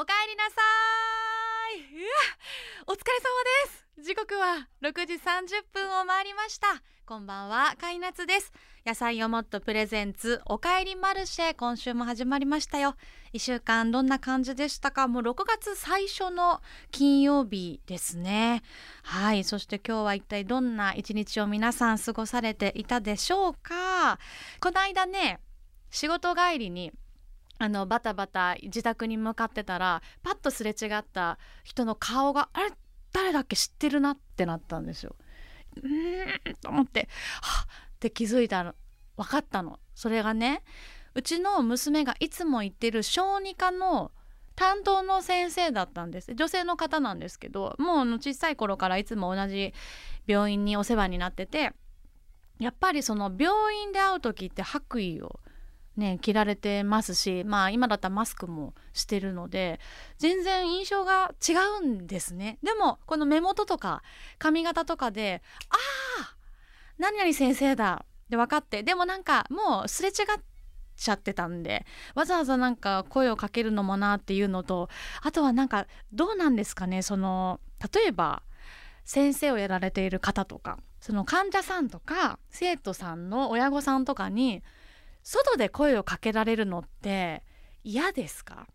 おかえりなさい。うわお疲れ様です。時刻は6時30分を回りました。こんばんはかいなつです。野菜をもっとプレゼンツおかえりマルシェ今週も始まりましたよ。1週間どんな感じでしたか？もう6月最初の金曜日ですね。はいそして今日は一体どんな一日を皆さん過ごされていたでしょうか？この間ね仕事帰りにあのバタバタ自宅に向かってたらパッとすれ違った人の顔があれ誰だっけ知ってるなってなったんですよ。うーんと思ってはっって気づいたの分かったのそれがねうちの娘がいつも行ってる小児科の担当の先生だったんです女性の方なんですけどもう小さい頃からいつも同じ病院にお世話になっててやっぱりその病院で会う時って白衣をね着られてますしまあ今だったらマスクもしてるので全然印象が違うんですね。でもこの目元とか髪型とかでああ何々先生だで分かってでもなんかもうすれ違っちゃってたんでわざわざなんか声をかけるのもなっていうのとあとはなんかどうなんですかねその例えば先生をやられている方とかその患者さんとか生徒さんの親御さんとかに外で声をかけられるのって嫌ですか？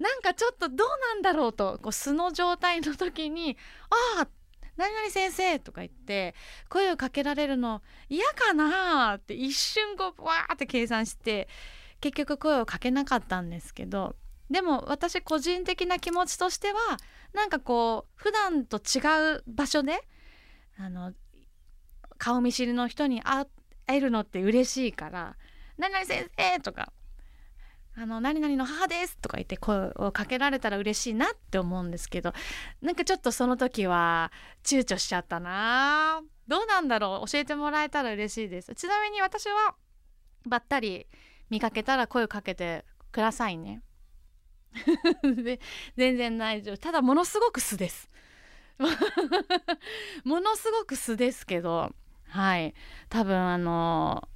なんかちょっとどうなんだろうとこう素の状態の時に「ああ何々先生」とか言って声をかけられるの嫌かなって一瞬こうわーって計算して結局声をかけなかったんですけどでも私個人的な気持ちとしてはなんかこう普段と違う場所であの顔見知りの人に会会えるのって嬉しいから「何々先生」とかあの何々の母ですとか言って声をかけられたら嬉しいなって思うんですけどなんかちょっとその時は躊躇しちゃったな。どうなんだろう。教えてもらえたら嬉しいです。ちなみに私はばったり見かけたら声をかけてくださいね。で全然大丈夫。ただものすごく素です。ものすごく素ですけどはい。多分あの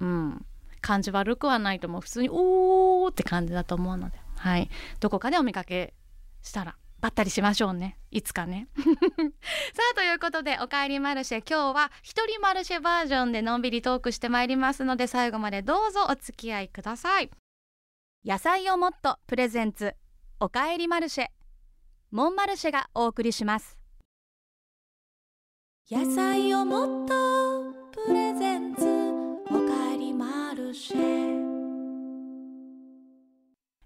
うん。感じ悪くはないと思う。普通におーって感じだと思うので。はい。どこかでお見かけしたらばったりしましょうね。いつかね。さあということで「おかえりマルシェ」今日は一人マルシェバージョンでのんびりトークしてまいりますので最後までどうぞお付き合いください。野菜をもっとプレゼンツ「おかえりマルシェ」モンマルシェがお送りします。野菜をもっとプレゼンツおかえりマルシェ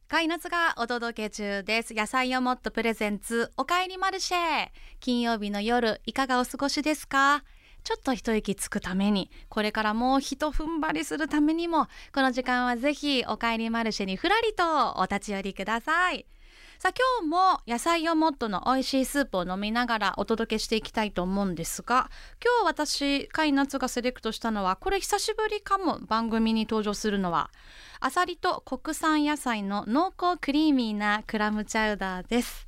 カイナツがお届け中です。野菜をもっとプレゼンツおかえりマルシェ金曜日の夜いかがお過ごしですか？ちょっと一息つくためにこれからもうひと踏ん張りするためにもこの時間はぜひおかえりマルシェにふらりとお立ち寄りください。さあ今日も野菜をもっとの美味しいスープを飲みながらお届けしていきたいと思うんですが今日私カイナツがセレクトしたのはこれ久しぶりかも番組に登場するのはアサリと国産野菜の濃厚クリーミーなクラムチャウダーです。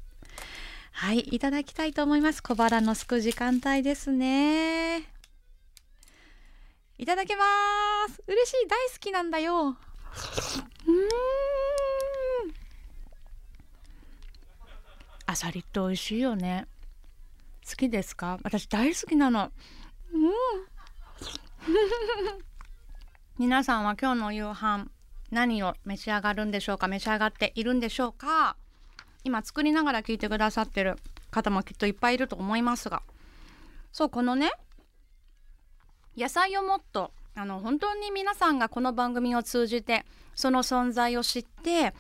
はいいただきたいと思います。小腹のすく時間帯ですね。いただきます。嬉しい。大好きなんだよ。うん。アサリって美味しいよね。好きですか？私大好きなの。うん。皆さんは今日の夕飯何を召し上がるんでしょうか？召し上がっているんでしょうか？今作りながら聞いてくださってる方もきっといっぱいいると思いますが。そうこのね野菜をもっとあの本当に皆さんがこの番組を通じてその存在を知って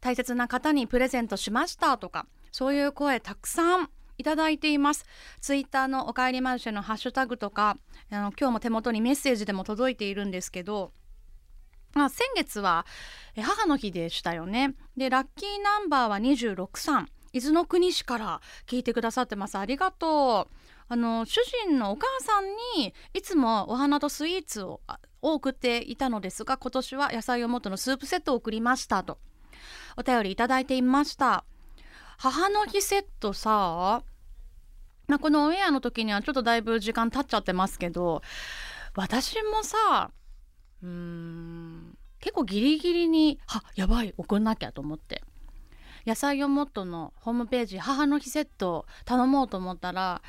大切な方にプレゼントしましたとかそういう声たくさんいただいています。ツイッターのおかえりマルシェのハッシュタグとかあの今日も手元にメッセージでも届いているんですけどまあ、先月は母の日でしたよね。でラッキーナンバーは26さん。伊豆の国市から聞いてくださってます。ありがとう。あの主人のお母さんにいつもお花とスイーツを送っていたのですが今年は野菜をもとのスープセットを送りましたと。お便りいただいていました。母の日セットさまあ、このオンエアの時にはちょっとだいぶ時間経っちゃってますけど私もさうん結構ギリギリに「あやばい送んなきゃ」と思って。野菜をもっとのホームページ母の日セットを頼もうと思ったら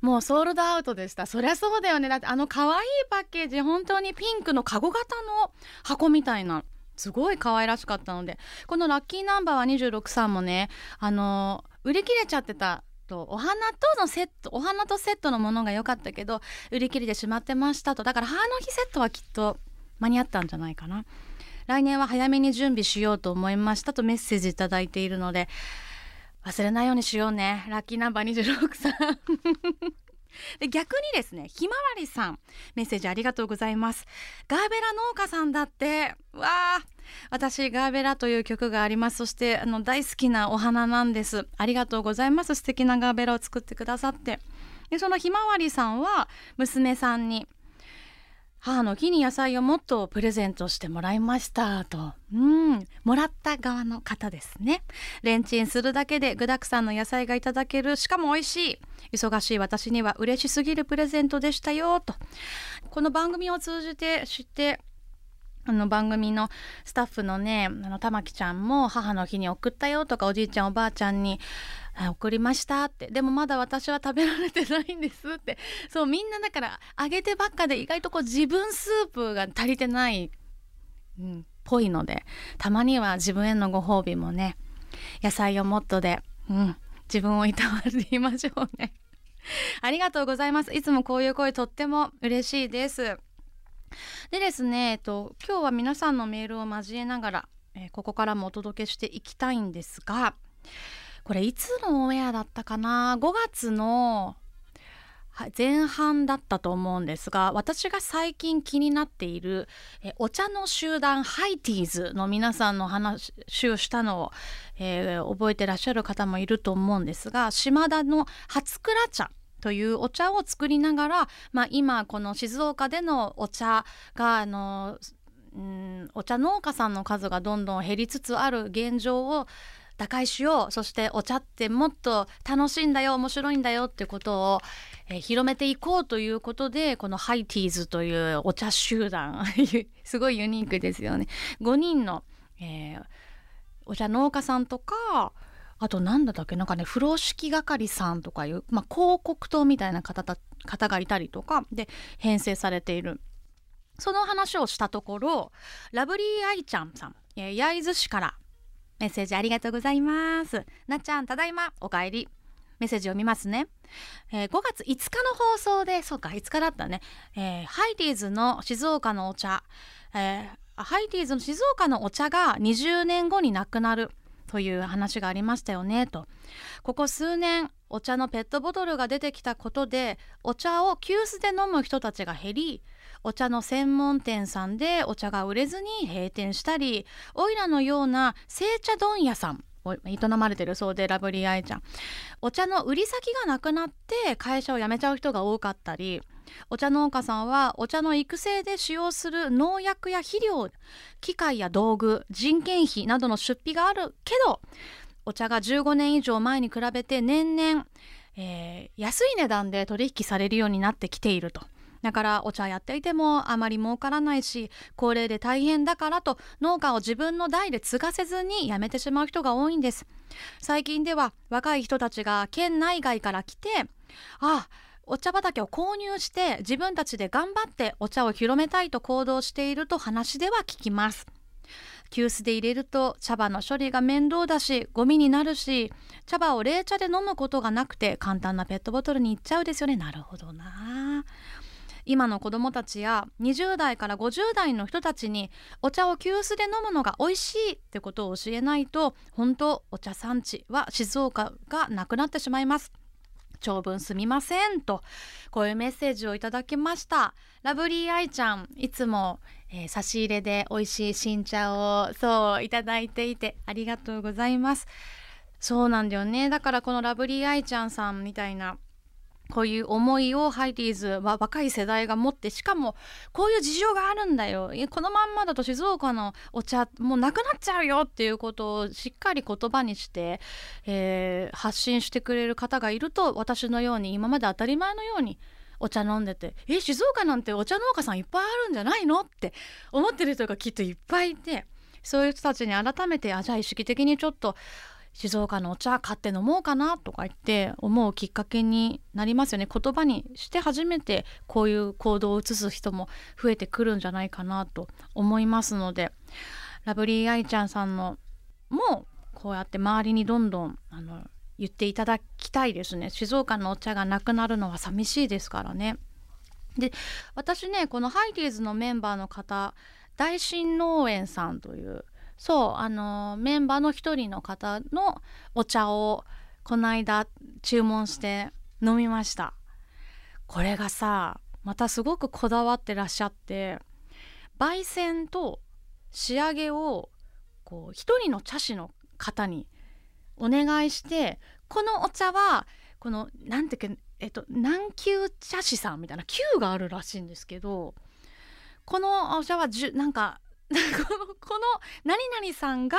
もうソールドアウトでした。そりゃそうだよね。だってあの可愛いパッケージ本当にピンクのカゴ型の箱みたいな。すごい可愛らしかったのでこのラッキーナンバーは26さんもねあの売り切れちゃってたとお花とのセットお花とセットのものが良かったけど売り切れてしまってましたと。だから母の日セットはきっと間に合ったんじゃないかな。来年は早めに準備しようと思いましたとメッセージいただいているので忘れないようにしようね。ラッキーナンバー26さん。で逆にですねひまわりさんメッセージありがとうございます。ガーベラ農家さんだってわあ私ガーベラという曲があります。そしてあの大好きなお花なんです。ありがとうございます。素敵なガーベラを作ってくださって。でそのひまわりさんは娘さんに母の日に野菜をもっとプレゼントしてもらいました。と。うん。もらった側の方ですね。レンチンするだけで具沢山の野菜がいただける。しかも美味しい。忙しい私には嬉しすぎるプレゼントでしたよ。と。この番組を通じて知ってあの番組のスタッフのねあの玉木ちゃんも母の日に送ったよとかおじいちゃんおばあちゃんに送りましたってでもまだ私は食べられてないんですって。そうみんなだから揚げてばっかで意外とこう自分スープが足りてない、うん、ぽいので。たまには自分へのご褒美もね野菜をもっとで、うん、自分をいたわりましょうね。ありがとうございます。いつもこういう声とっても嬉しいです。でですね、えっと、今日は皆さんのメールを交えながら、えー、ここからもお届けしていきたいんですがこれいつのオンエアだったかな？5月の前半だったと思うんですが私が最近気になっているえお茶の集団ハイティーズの皆さんの話をしたのを、えー、覚えてらっしゃる方もいると思うんですが島田の初倉茶。というお茶を作りながら、まあ、今この静岡でのお茶があのうんお茶農家さんの数がどんどん減りつつある現状を打開しよう。そしてお茶ってもっと楽しいんだよ面白いんだよってことを、えー、広めていこうということでこのハイティーズというお茶集団 すごいユニークですよね。5人の、えー、お茶農家さんとかあと何だったっけ？なんかね風呂敷係さんとかいう、まあ、広告塔みたいな方方がいたりとかで編成されている。その話をしたところラブリーアイちゃんさん、えー、焼津市からメッセージありがとうございます。なっちゃんただいまおかえり。メッセージを見ますね、えー、5月5日の放送でそうか5日だったね、えー、ハイティーズの静岡のお茶、えー、ハイティーズの静岡のお茶が20年後になくなる。という話がありましたよねと。ここ数年お茶のペットボトルが出てきたことでお茶を急須で飲む人たちが減りお茶の専門店さんでお茶が売れずに閉店したりおいらのような製茶問屋さんを営まれてるそうでラブリーアイちゃん。お茶の売り先がなくなって会社を辞めちゃう人が多かったりお茶農家さんはお茶の育成で使用する農薬や肥料機械や道具人件費などの出費があるけどお茶が15年以上前に比べて年々、えー、安い値段で取引されるようになってきていると。だからお茶やっていてもあまり儲からないし高齢で大変だからと農家を自分の代で継がせずに辞めてしまう人が多いんです最近では若い人たちが県内外から来てああお茶畑を購入して自分たちで頑張ってお茶を広めたいと行動していると話では聞きます。急須で入れると茶葉の処理が面倒だしゴミになるし茶葉を冷茶で飲むことがなくて簡単なペットボトルにいっちゃうですよね。なるほどな。今の子どもたちや20代から50代の人たちにお茶を急須で飲むのが美味しいってことを教えないと本当お茶産地は静岡がなくなってしまいます。長文すみませんとこういうメッセージをいただきました。ラブリーアイちゃんいつも、えー、差し入れで美味しい新茶をそういただいていてありがとうございます。そうなんだよね。だからこのラブリーアイちゃんさんみたいなこういう思いをハイティーズは若い世代が持ってしかもこういう事情があるんだよこのまんまだと静岡のお茶もうなくなっちゃうよっていうことをしっかり言葉にして、えー、発信してくれる方がいると私のように今まで当たり前のようにお茶飲んでて「え静岡なんてお茶農家さんいっぱいあるんじゃないの?」って思ってる人がきっといっぱいいてそういう人たちに改めてあじゃあ意識的にちょっと静岡のお茶買って飲もうかなとか言って思うきっかけになりますよね。言葉にして初めてこういう行動を移す人も増えてくるんじゃないかなと思いますので。ラブリーアイちゃんさんのもこうやって周りにどんどんあの言っていただきたいですね。静岡のお茶がなくなるのは寂しいですからね。で私ねこのハイディーズのメンバーの方大新農園さんというそうあのメンバーの一人の方のお茶をこの間注文して飲みました。これがさまたすごくこだわってらっしゃって焙煎と仕上げをこう一人の茶師の方にお願いしてこのお茶はこのなんていうかえっと南球茶師さんみたいな球があるらしいんですけどこのお茶はじゅなんか このこの何々さんが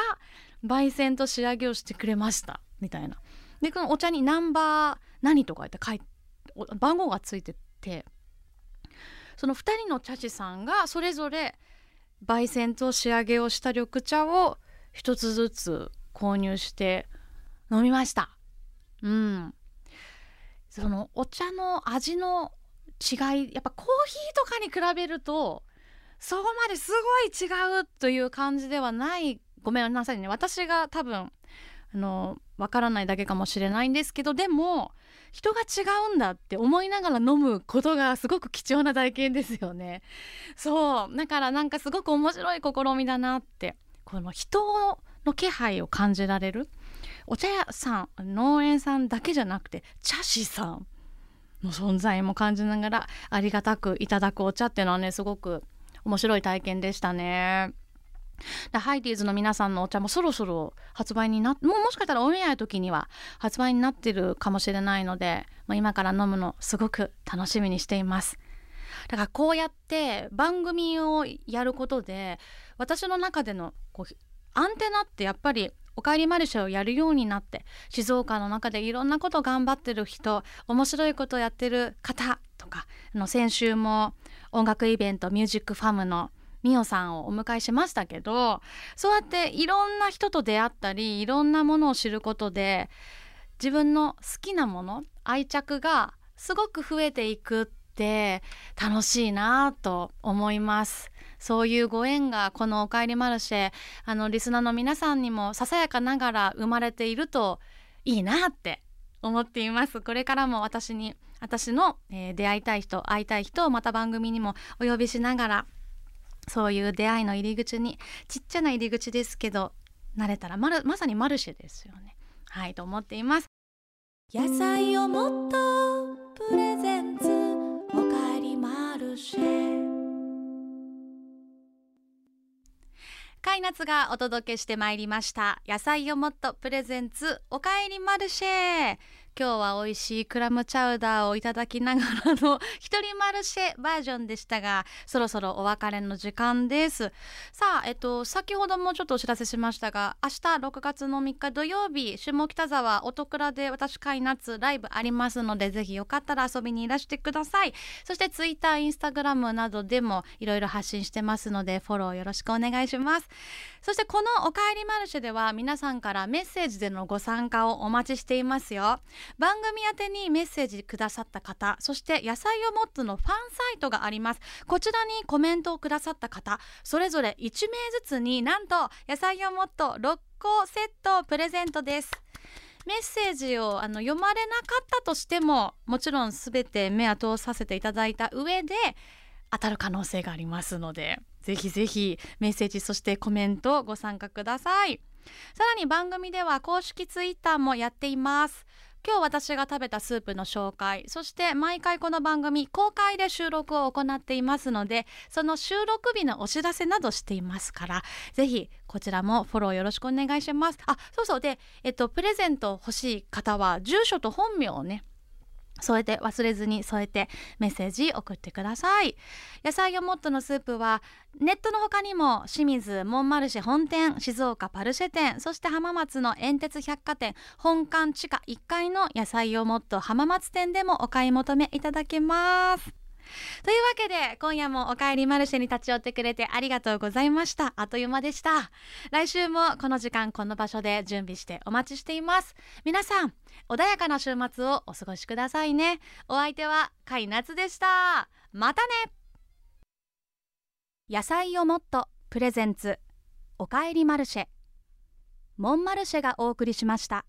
焙煎と仕上げをしてくれましたみたいな。でこのお茶にナンバー何とかって書いて番号がついててその2人の茶師さんがそれぞれ焙煎と仕上げをした緑茶を一つずつ購入して飲みました。うん。そのお茶の味の違いやっぱコーヒーとかに比べるとそこまですごい違うという感じではない。ごめんなさいね。私が多分あのわからないだけかもしれないんですけどでも人が違うんだって思いながら飲むことがすごく貴重な体験ですよね。そう。だからなんかすごく面白い試みだなってこの人の気配を感じられる。お茶屋さん農園さんだけじゃなくて茶師さんの存在も感じながらありがたくいただくお茶っていうのはねすごく面白い体験でしたね。ハイディーズの皆さんのお茶もそろそろ発売になもうもしかしたらオンエアの時には発売になってるかもしれないので、まあ、今から飲むのすごく楽しみにしていますだからこうやって番組をやることで私の中でのこうアンテナってやっぱりおかえりマルシェをやるようになって静岡の中でいろんなこと頑張ってる人面白いことをやってる方か。あの先週も音楽イベントミュージックファムのミオさんをお迎えしましたけどそうやっていろんな人と出会ったりいろんなものを知ることで自分の好きなもの愛着がすごく増えていくって楽しいなと思います。そういうご縁がこの「おかえりマルシェ」あのリスナーの皆さんにもささやかながら生まれているといいなって思っています。これからも私に私の、えー、出会いたい人会いたい人をまた番組にもお呼びしながらそういう出会いの入り口にちっちゃな入り口ですけど慣れたらまるまさにマルシェですよね。はいと思っています。野菜をもっとプレゼンツおかえりマルシェ。カイナツがお届けしてまいりました。野菜をもっとプレゼンツおかえりマルシェ今日は美味しいクラムチャウダーをいただきながらの一人マルシェバージョンでしたが そろそろお別れの時間です。さあえっと先ほどもちょっとお知らせしましたが明日6月の3日土曜日下北沢音倉で私カイナツライブありますのでぜひよかったら遊びにいらしてください。そしてツイッターインスタグラムなどでもいろいろ発信してますのでフォローよろしくお願いします。そしてこのおかえりマルシェでは皆さんからメッセージでのご参加をお待ちしていますよ。番組宛てにメッセージくださった方そして野菜をもっとのファンサイトがあります。こちらにコメントをくださった方それぞれ1名ずつになんと野菜をもっと6個セットプレゼントです。メッセージをあの読まれなかったとしてももちろん全て目を通させていただいた上で当たる可能性がありますのでぜひぜひメッセージそしてコメントご参加ください。さらに番組では公式ツイッターもやっています。今日私が食べたスープの紹介そして毎回この番組公開で収録を行っていますのでその収録日のお知らせなどしていますからぜひこちらもフォローよろしくお願いします。あそうそう。でえっとプレゼント欲しい方は住所と本名をね添えて忘れずに添えてメッセージ送ってください。野菜をもっとのスープはネットの他にも清水モンマルシェ本店静岡パルシェ店そして浜松の煙鉄百貨店本館地下1階の野菜をもっと浜松店でもお買い求めいただけます。というわけで今夜もおかえりマルシェに立ち寄ってくれてありがとうございました。あっという間でした。来週もこの時間この場所で準備してお待ちしています。皆さん穏やかな週末をお過ごしくださいね。お相手は甲斐夏でした。またね。野菜をもっとプレゼンツ。おかえりマルシェ。モンマルシェがお送りしました。